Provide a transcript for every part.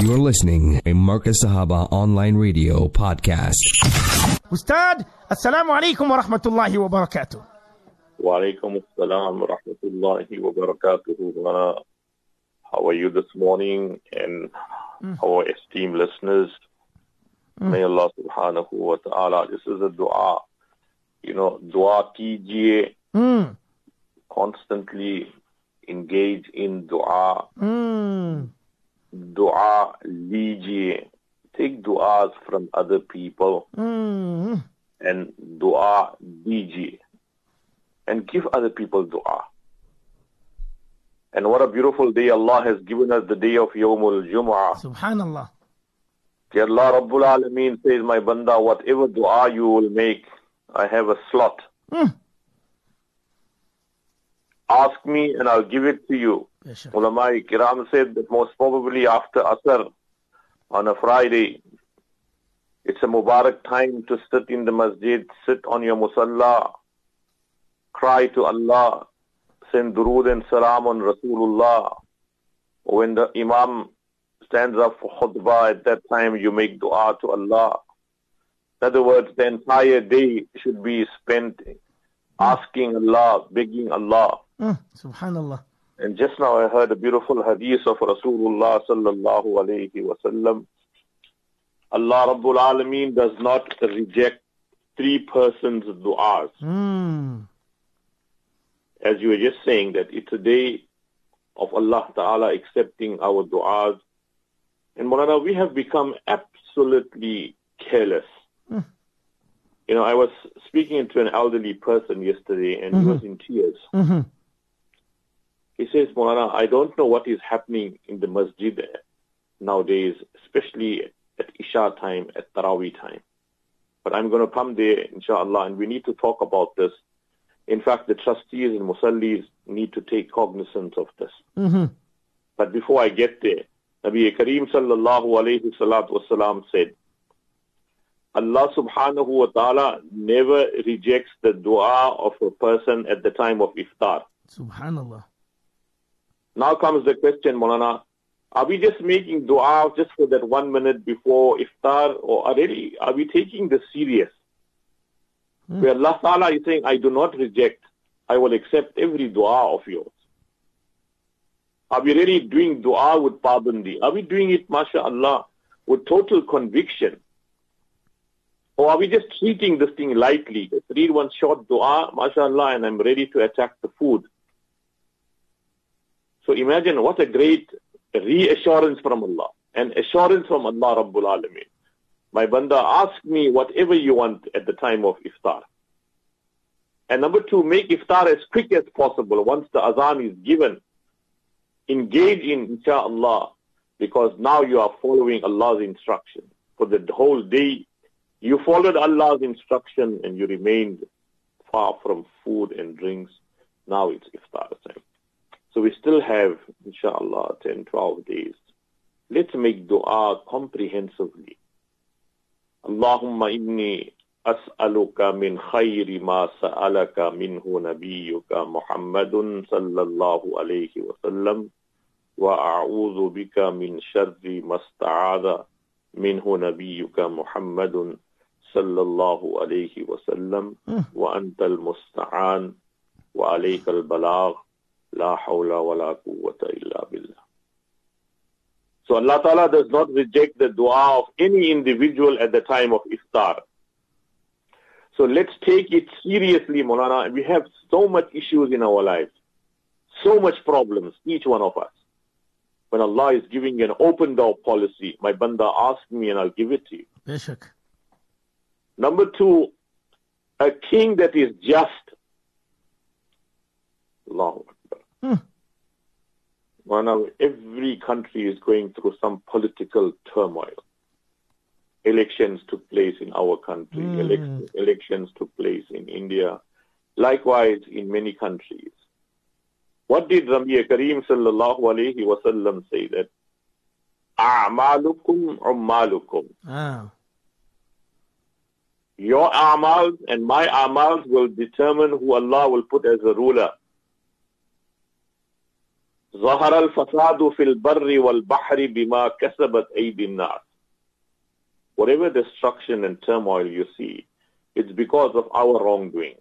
You're listening a Marcus Sahaba online radio podcast. Ustad, Assalamu alaikum wa rahmatullahi wa barakatuh. Walaikum assalam wa rahmatullahi wa barakatuhu. Uh, How are you this morning? And our esteemed listeners, may Allah subhanahu wa ta'ala, this is a dua. You know, dua kijiye, Mm. constantly engage in dua. Mm. Dua lijiye. Take du'as from other people Mm. and dua dijiye. And give other people dua. And what a beautiful day Allah has given us the day of Yawmul Jum'ah. Subhanallah. Ki Allah Rabbul Alameen says, my banda, whatever dua you will make, I have a slot. Mm. Ask me and I'll give it to you. Bishak. Ulama Kiram said that most probably after Asr on a Friday, it's a Mubarak time to sit in the masjid, sit on your musalla, cry to Allah, send durood and salam on Rasulullah. When the Imam stands up for khutbah, at that time you make dua to Allah. In other words, the entire day should be spent asking Allah, begging Allah. Mm. Subhanallah. And just now I heard a beautiful hadith of Rasulullah sallallahu alayhi wasallam. Allah Rabbul Alameen does not reject three persons' du'as. Mm. As you were just saying that it's a day of Allah Ta'ala accepting our du'as. And Mulana, we have become absolutely careless. Mm. You know, I was speaking to an elderly person yesterday and he was in tears. Mm-hmm. He says, Molana, I don't know what is happening in the masjid nowadays, especially at Isha time, at Taraweeh time. But I'm going to come there, inshallah, and we need to talk about this. In fact, the trustees and musallis need to take cognizance of this. Mm-hmm. But before I get there, Nabi Kareem sallallahu alayhi salatu wasalam said, Allah subhanahu wa ta'ala never rejects the dua of a person at the time of iftar. Subhanallah. Now comes the question, Molana. Are we just making dua just for that one minute before iftar or are, really, are we taking this serious? Hmm. Where Allah Ta'ala is saying, I do not reject, I will accept every dua of yours. Are we really doing dua with pabandi? Are we doing it, mashallah, with total conviction? Or are we just treating this thing lightly? Just read one short dua, mashallah, and I'm ready to attack the food. So imagine what a great reassurance from Allah and assurance from Allah Rabbul Alameen. My banda, ask me whatever you want at the time of iftar. And number two, make iftar as quick as possible once the azan is given. Engage in insha'Allah because now you are following Allah's instruction. For the whole day, you followed Allah's instruction and you remained far from food and drinks. Now it's iftar time. So we still have, inshallah, 10, 12 days. Let's make dua comprehensively. Allahumma inni as'aluka min khayri ma sa'alaka minhu nabiyyuka Muhammadun sallallahu alayhi wa sallam wa a'udhu bika min sharri ma sta'adha minhu nabiyyuka Muhammadun sallallahu alayhi wa sallam hmm. wa anta al-musta'an wa alayka al-balagh La hawla wa la quwwata illa billah. So Allah Ta'ala does not reject the dua of any individual at the time of iftar. So let's take it seriously, Molana. We have so much issues in our lives. So much problems, each one of us. When Allah is giving an open door policy, my banda ask me and I'll give it to you. Bishak. Number two, a king that is just. Allahu. Hmm. Well, now every country is going through some political turmoil. Elections took place in our country. Elec- elections took place in India. Likewise, in many countries. What did Nabi Kareem sallallahu alayhi wasallam say that? A'malukum ummalukum. Ah. Your amals and my amals will determine who Allah will put as a ruler. ظهر الفساد في البر والبحر بما كسبت أيدي الناس. Whatever destruction and turmoil you see, it's because of our wrongdoings.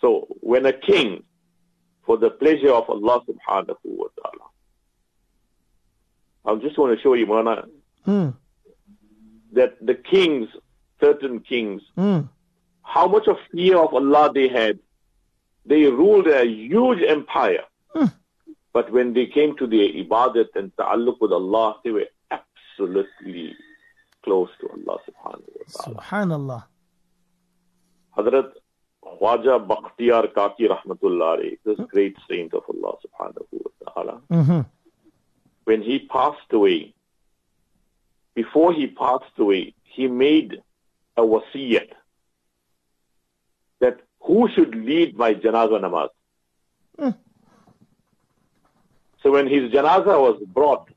So when a king, for the pleasure of Allah subhanahu wa ta'ala, I just want to show you, Maulana, mm. that the kings, certain kings, mm. how much of fear of Allah they had. They ruled a huge empire. But when they came to the ibadat and ta'alluq with Allah, they were absolutely close to Allah subhanahu wa ta'ala. Subhanallah. Hazrat Khwaja Bakhtiyar Kaki rahmatullah this great saint of Allah subhanahu wa ta'ala, Mm-hmm. when he passed away, before he passed away, he made a wasiyat that who should lead my janazah namaz. So when his janaza was brought,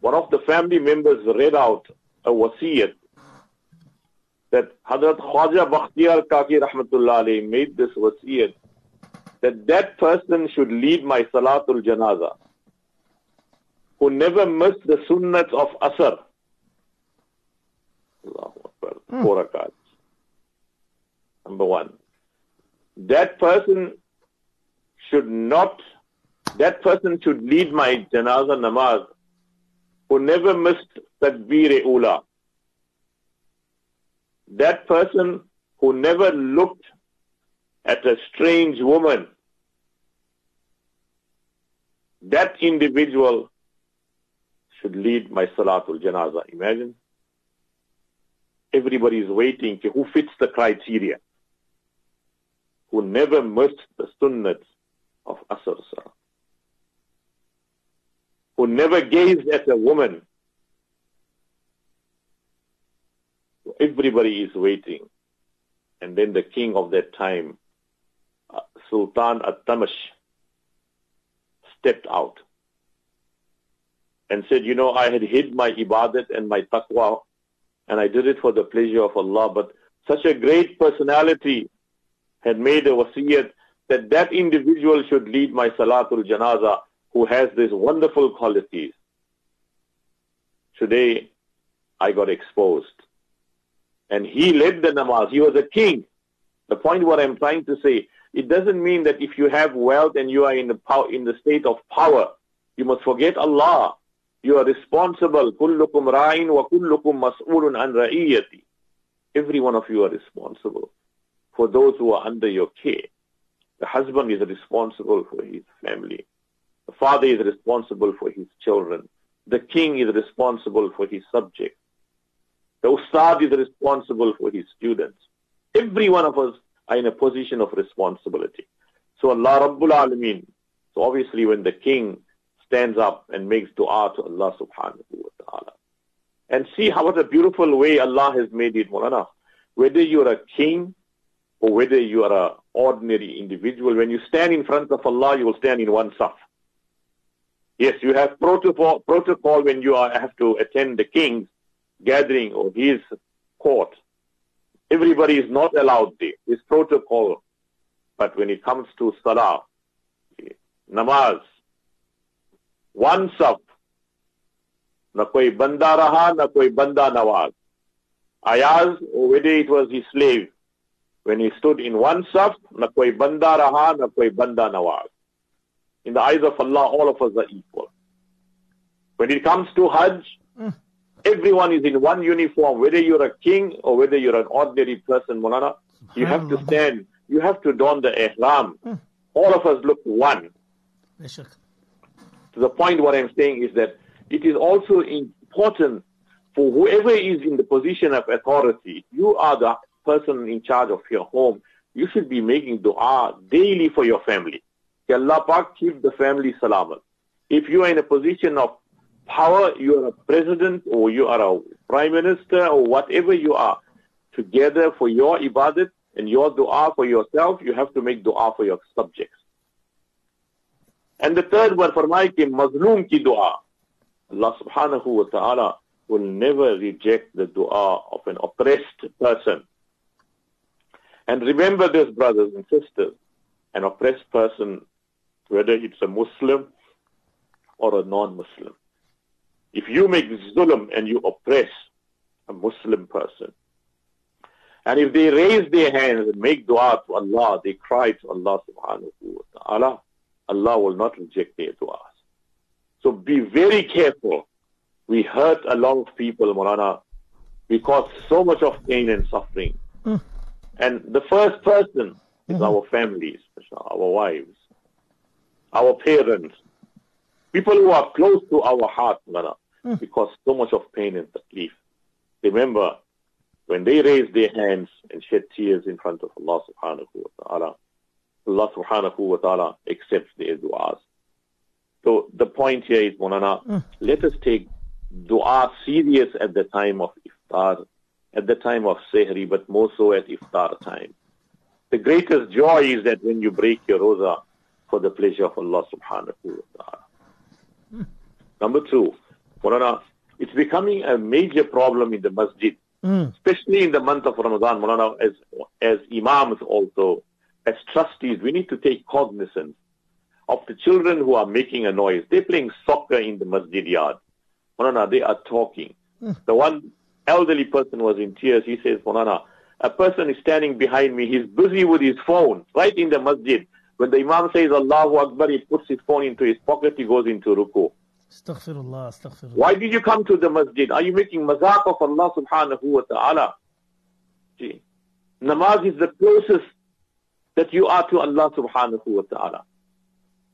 one of the family members read out a wasiyat that Hazrat Khwaja Bakhtiyar Kaki rahmatullah alayhi made this wasiyat that that person should lead my salatul Janaza who never missed the sunnats of Asr. Allahu hmm. Four rakats. Number one. That person should not, that person should lead my janaza namaz who never missed takbir ula. That person who never looked at a strange woman. That individual should lead my Salatul janaza. Imagine. Everybody is waiting who fits the criteria. Who never missed the sunnats of Asr Salah. Who never gazed at a woman. Everybody is waiting. And then the king of that time, uh, Sultan Altamash, stepped out and said, you know, I had hid my ibadat and my taqwa and I did it for the pleasure of Allah, but such a great personality had made a wasiyat that that individual should lead my salatul janazah who has these wonderful qualities. Today, I got exposed. And he led the namaz. He was a king. The point what I'm trying to say, it doesn't mean that if you have wealth and you are in the power, in the state of power, you must forget Allah. You are responsible. كلكم راع وكلكم مسؤول عن رعيتي. Every one of you are responsible for those who are under your care. The husband is responsible for his family. The father is responsible for his children. The king is responsible for his subjects. The ustad is responsible for his students. Every one of us are in a position of responsibility. So Allah Rabbul Alameen. So obviously when the king stands up and makes dua to Allah subhanahu wa ta'ala. And see how what a beautiful way Allah has made it, Mulana. Whether you're a king or whether you are an ordinary individual, when you stand in front of Allah, you will stand in one saf. Yes, you have protocol, protocol when you are, have to attend the king's gathering or his court. Everybody is not allowed there. It's protocol. But when it comes to salah, namaz, one saf, na koi banda raha, na koi banda nawaz. Ayaz, or whether it was his slave, when he stood in one saf, na koi banda raha, na koi banda nawaz. In the eyes of Allah, all of us are equal. When it comes to Hajj, hmm. everyone is in one uniform, whether you're a king or whether you're an ordinary person, Mulana. You have to stand, you have to don the ihram. Hmm. All of us look one. To the point what I'm saying is that it is also important for whoever is in the position of authority, you are the person in charge of your home, you should be making dua daily for your family. Allah Pak keep the family salamat. If you are in a position of power, you are a president or you are a prime minister or whatever you are, together for your ibadat and your dua for yourself, you have to make dua for your subjects. And the third one, farmai ki mazloom ki dua. Allah subhanahu wa ta'ala will never reject the dua of an oppressed person. And remember this, brothers and sisters, an oppressed person whether it's a Muslim or a non-Muslim. If you make zulm and you oppress a Muslim person, and if they raise their hands and make dua to Allah, they cry to Allah subhanahu wa ta'ala, Allah will not reject their du'as. So be very careful. We hurt a lot of people, Maulana. We cause so much of pain and suffering. Mm. And the first person is Mhm. our families, our wives, our parents, people who are close to our heart, Maulana. Mm. Cause so much of pain and grief. Remember, when they raise their hands and shed tears in front of Allah subhanahu wa ta'ala, Allah subhanahu wa ta'ala accepts their du'as. So the point here is, Maulana, Mm. let us take dua serious at the time of iftar, at the time of sehri, but more so at iftar time. The greatest joy is that when you break your roza for the pleasure of Allah subhanahu wa ta'ala. Number two, Maulana, it's becoming a major problem in the masjid Mm. especially in the month of Ramadan, Mulana, as, as imams also, as trustees, we need to take cognizance of the children who are making a noise. They're playing soccer in the masjid yard. Mulana, they are talking. The one elderly person was in tears. He says, Mulana, a person is standing behind me. He's busy with his phone right in the masjid. When the imam says Allahu Akbar, he puts his phone into his pocket. He goes into ruku. Astaghfirullah, astaghfirullah. Why did you come to the masjid? Are you making mazaq of Allah subhanahu wa ta'ala? See, namaz is the closest that you are to Allah subhanahu wa ta'ala.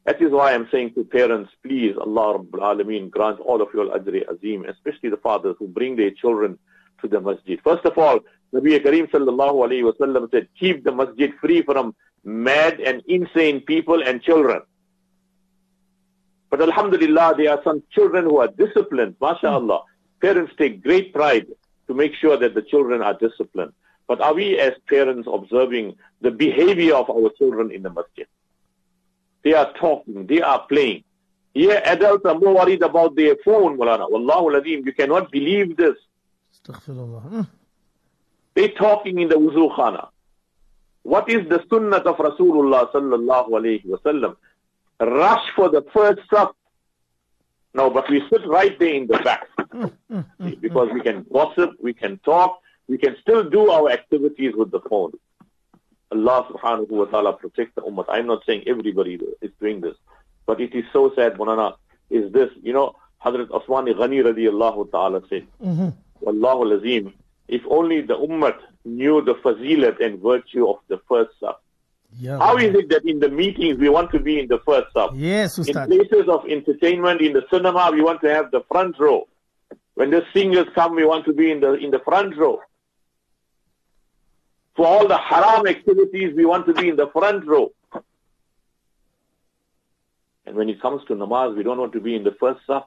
That is why I'm saying to parents, please, Allah Rabbul Alameen, grant all of your al-ajri azim, especially the fathers who bring their children to the masjid. First of all, Nabi Kareem sallallahu alayhi wa sallam said, keep the masjid free from mad and insane people and children. But Alhamdulillah, there are some children who are disciplined. MashaAllah. Parents take great pride to make sure that the children are disciplined. But are we as parents observing the behavior of our children in the masjid? They are talking, they are playing. Here adults are more worried about their phone, Mulana. Wallahu you cannot believe this. Astaghfirullah. Mm. They talking in the wuzu khana. What is the sunnah of Rasulullah sallallahu alayhi wa sallam? Rush for the first saf. No, but we sit right there in the back. because we can gossip, we can talk, we can still do our activities with the phone. Allah subhanahu wa ta'ala protect the ummah. I'm not saying everybody is doing this. But it is so sad, Maulana, is this, you know, Hazrat Usman Ghani radiallahu ta'ala said, Mhm. Wallahu lazim, if only the ummah knew the fazilat and virtue of the first saf. Ya How Allah. is it that in the meetings we want to be in the first saf? Yes, In places of entertainment, in the cinema, we want to have the front row. When the singers come, we want to be in the in the front row. For all the haram activities, we want to be in the front row. And when it comes to namaz, we don't want to be in the first saf.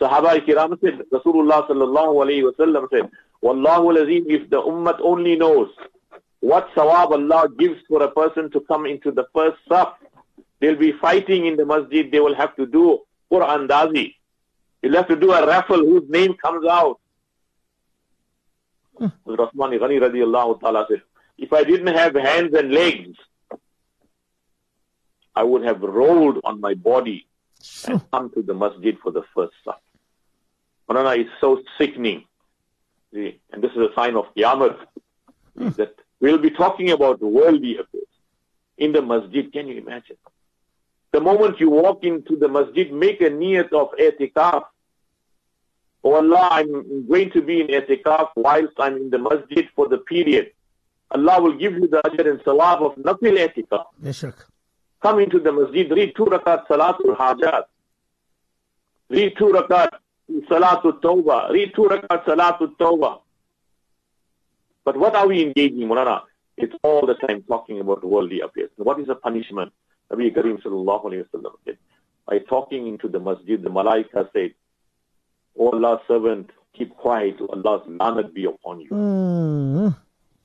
Sahaba kiram said, Rasulullah sallallahu alayhi wa sallam said, Wallahu lazim, if the ummah only knows what sawab Allah gives for a person to come into the first saf, they'll be fighting in the masjid, they will have to do Quran Dazi. You'll have to do a raffle whose name comes out. Hmm. Rahman Ghani radiallahu ta'ala said, if I didn't have hands and legs, I would have rolled on my body and come to the masjid for the first saf. Maulana is so sickening. See, And this is a sign of Qiyamah hmm. that we'll be talking about worldly affairs in the masjid. Can you imagine? The moment you walk into the masjid, make a niyat of i'tikaf. Oh Allah, I'm going to be in i'tikaf whilst I'm in the masjid for the period. Allah will give you the ajr and sawab of nafil i'tikaf. Yashak. Come into the masjid, read two rakat salatul hajat. Read two rakat salatul tawbah. Read two rakat salatul tawbah. But what are we engaging, in Mulana? It's all the time talking about worldly affairs. What is the punishment? Nabi Kareem sallallahu alayhi wa sallam said, by talking into the masjid, the malaika said, O Allah's servant, keep quiet, Allah's lanat be upon you. Mm.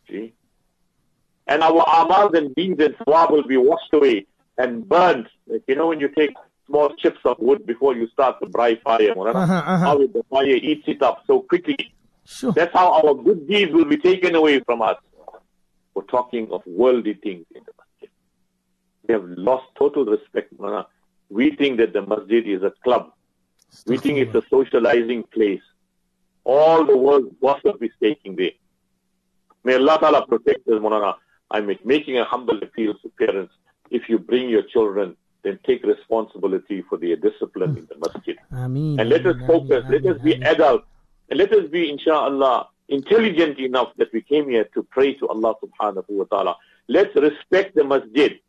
See? And our amal and deeds and swab will be washed away and burnt. You know, when you take small chips of wood before you start the dry fire, Uh-huh, uh-huh. how the fire eats it up so quickly. Sure. That's how our good deeds will be taken away from us. We're talking of worldly things in the masjid. We have lost total respect. We think that the masjid is a club. We think it's a socializing place. All the world's gossip is taking there. May Allah Ta'ala protect us, Mulana. I'm making a humble appeal to parents. If you bring your children, then take responsibility for their discipline in the masjid. Ameen. And let us focus, Ameen, let us be adults, and let us be, inshallah, intelligent enough that we came here to pray to Allah subhanahu wa ta'ala. Let's respect the masjid.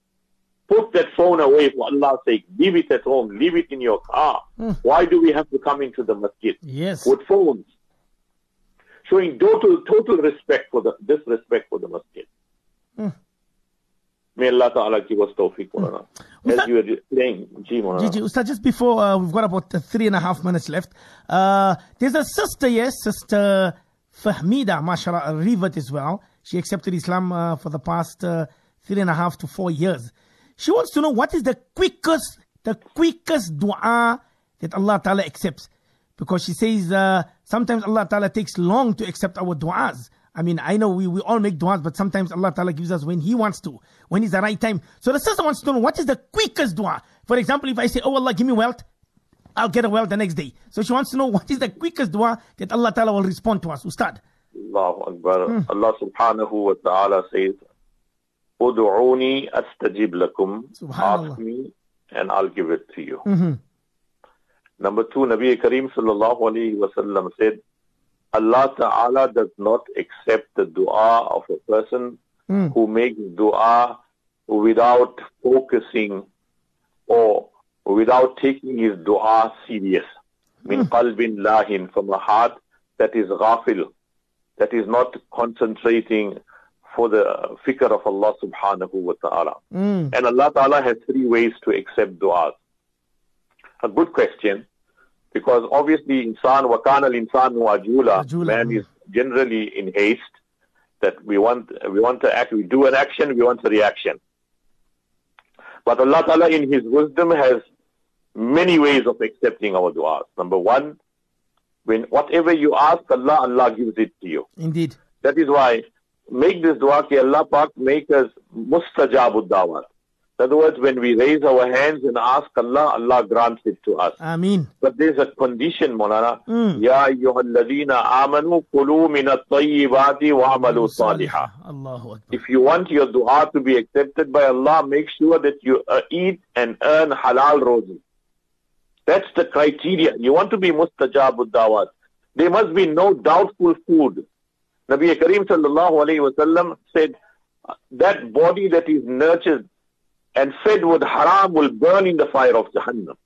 Put that phone away for Allah's sake. Leave it at home. Leave it in your car. Why do we have to come into the masjid Yes. with phones? Showing total, total respect for the, disrespect for the masjid. May Allah Ta'ala give us tawfiq, Maulana. As you were saying, Ji, Maulana. Gigi, Ustad, just before uh, we've got about uh, three and a half minutes left, uh, there's a sister, yes, Sister Fahmida, mashallah, a revert as well. She accepted Islam uh, for the past uh, three and a half to four years. She wants to know what is the quickest, the quickest dua that Allah Ta'ala accepts. Because she says uh, sometimes Allah Ta'ala takes long to accept our du'as. I mean, I know we, we all make du'as, but sometimes Allah Ta'ala gives us when He wants to, when is the right time. So the sister wants to know what is the quickest dua. For example, if I say, Oh Allah, give me wealth, I'll get a wealth the next day. So she wants to know what is the quickest dua that Allah Ta'ala will respond to us. Ustad. Allahu Akbar. Hmm. Allah subhanahu wa ta'ala says, Udu'uni astajib lakum. Ask me and I'll give it to you. Mm-hmm. Number two, Nabi Kareem sallallahu alayhi Wasallam said, Allah Ta'ala does not accept the dua of a person hmm. who makes dua without focusing or without taking his dua serious. Hmm. Min qalbin lahin, from a heart that is ghafil, that is not concentrating for the fikr of Allah subhanahu wa ta'ala. Hmm. And Allah ta'ala has three ways to accept du'as. A good question, because obviously insan, wakana al-insanu ajula, man mm. is generally in haste, that we want, we want to act, we do an action, we want a reaction. But Allah Ta'ala in His wisdom has many ways of accepting our du'as. Number one, when whatever you ask Allah, Allah gives it to you. Indeed. That is why make this dua ki Allah Pak make us mustajabud dawat. In other words, when we raise our hands and ask Allah, Allah grants it to us. Ameen. But there's a condition, Maulana. Ya ayyuhalladhina amanu kulu min at-tayyibati wa amalu. Allahu Akbar. If you want your dua to be accepted by Allah, make sure that you uh, eat and earn halal rozi. That's the criteria. You want to be mustajabud dawat. There must be no doubtful food. Nabi Kareem sallallahu alayhi wa sallam said, that body that is nurtured and fed with haram will burn in the fire of Jahannam.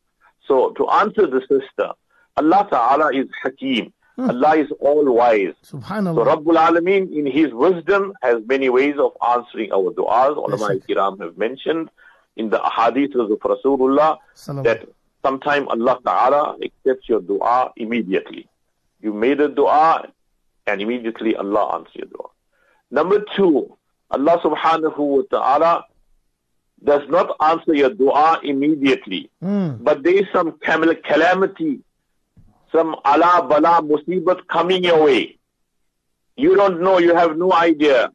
So to answer the sister, Allah Ta'ala is Hakim. Allah is all wise. So. Rabbul Alameen in His wisdom has many ways of answering our du'as. Ulama kiram have mentioned in the hadiths of Rasulullah that sometime Allah Ta'ala accepts your dua immediately. You made a dua and immediately Allah answers your dua. Number two, Allah Subhanahu wa Ta'ala does not answer your dua immediately. Hmm. But there is some calamity, some ala bala musibat coming your way. You don't know, you have no idea.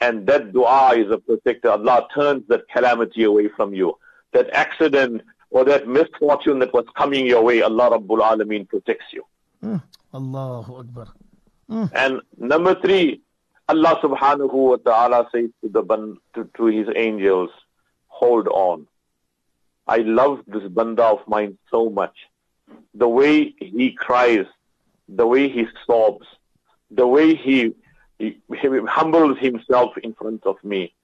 And that dua is a protector. Allah turns that calamity away from you. That accident or that misfortune that was coming your way, Allah Rabbul Alameen protects you. Hmm. Allahu Akbar. Hmm. And number three, Allah subhanahu wa ta'ala says to the to, to his angels, hold on. I love this banda of mine so much. The way he cries, the way he sobs, the way he, he, he humbles himself in front of me.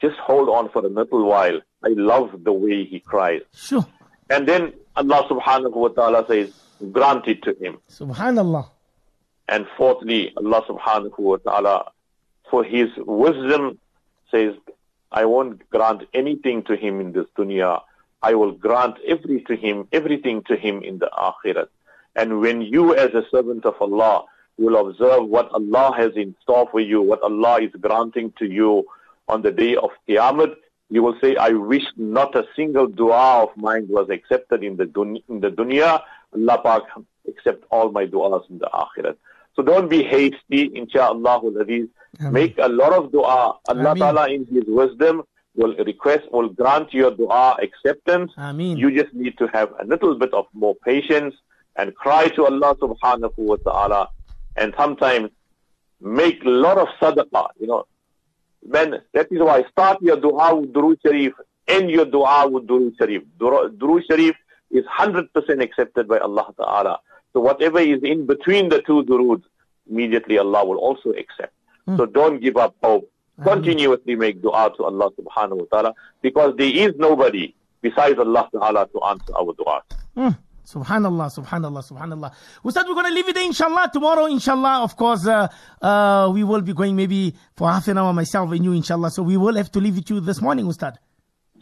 Just hold on for a little while. I love the way he cries. Sure. And then Allah subhanahu wa ta'ala says, grant it to him. Subhanallah. And fourthly, Allah subhanahu wa ta'ala, for his wisdom, says, I won't grant anything to him in this dunya. I will grant every to him, everything to him in the akhirat. And when you as a servant of Allah will observe what Allah has in store for you, what Allah is granting to you on the day of Qiyamah, you will say, I wish not a single dua of mine was accepted in the, dun- in the dunya. Allah Pak accept all my du'as in the akhirat. So don't be hasty, inshaAllah. Make a lot of dua. Allah Ameen. Ta'ala in His wisdom will request, will grant your dua acceptance. Ameen. You just need to have a little bit of more patience and cry to Allah subhanahu wa ta'ala and sometimes make a lot of sadaqah, you know. Then that is why start your dua with Durood Sharif, end your dua with Durood Sharif. Dur- Durood Sharif is 100% accepted by Allah ta'ala. So whatever is in between the two duroods, immediately Allah will also accept. So don't give up hope. Continuously make dua to Allah subhanahu wa ta'ala because there is nobody besides Allah ta'ala to answer our dua. Mm. Subhanallah, subhanallah, subhanallah. Ustad, we're going to leave it there, inshallah. Tomorrow, inshallah, of course, uh, uh, we will be going maybe for half an hour, myself and you, inshallah. So we will have to leave it to you this morning, Ustad.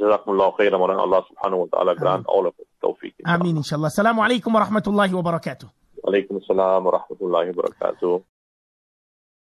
Jazakumullah khairan Allah subhanahu wa ta'ala grant all of us tawfiq. Ameen, inshallah. Assalamu alaikum wa rahmatullahi wa barakatuh. Alaikum assalam wa rahmatullahi wa barakatuh.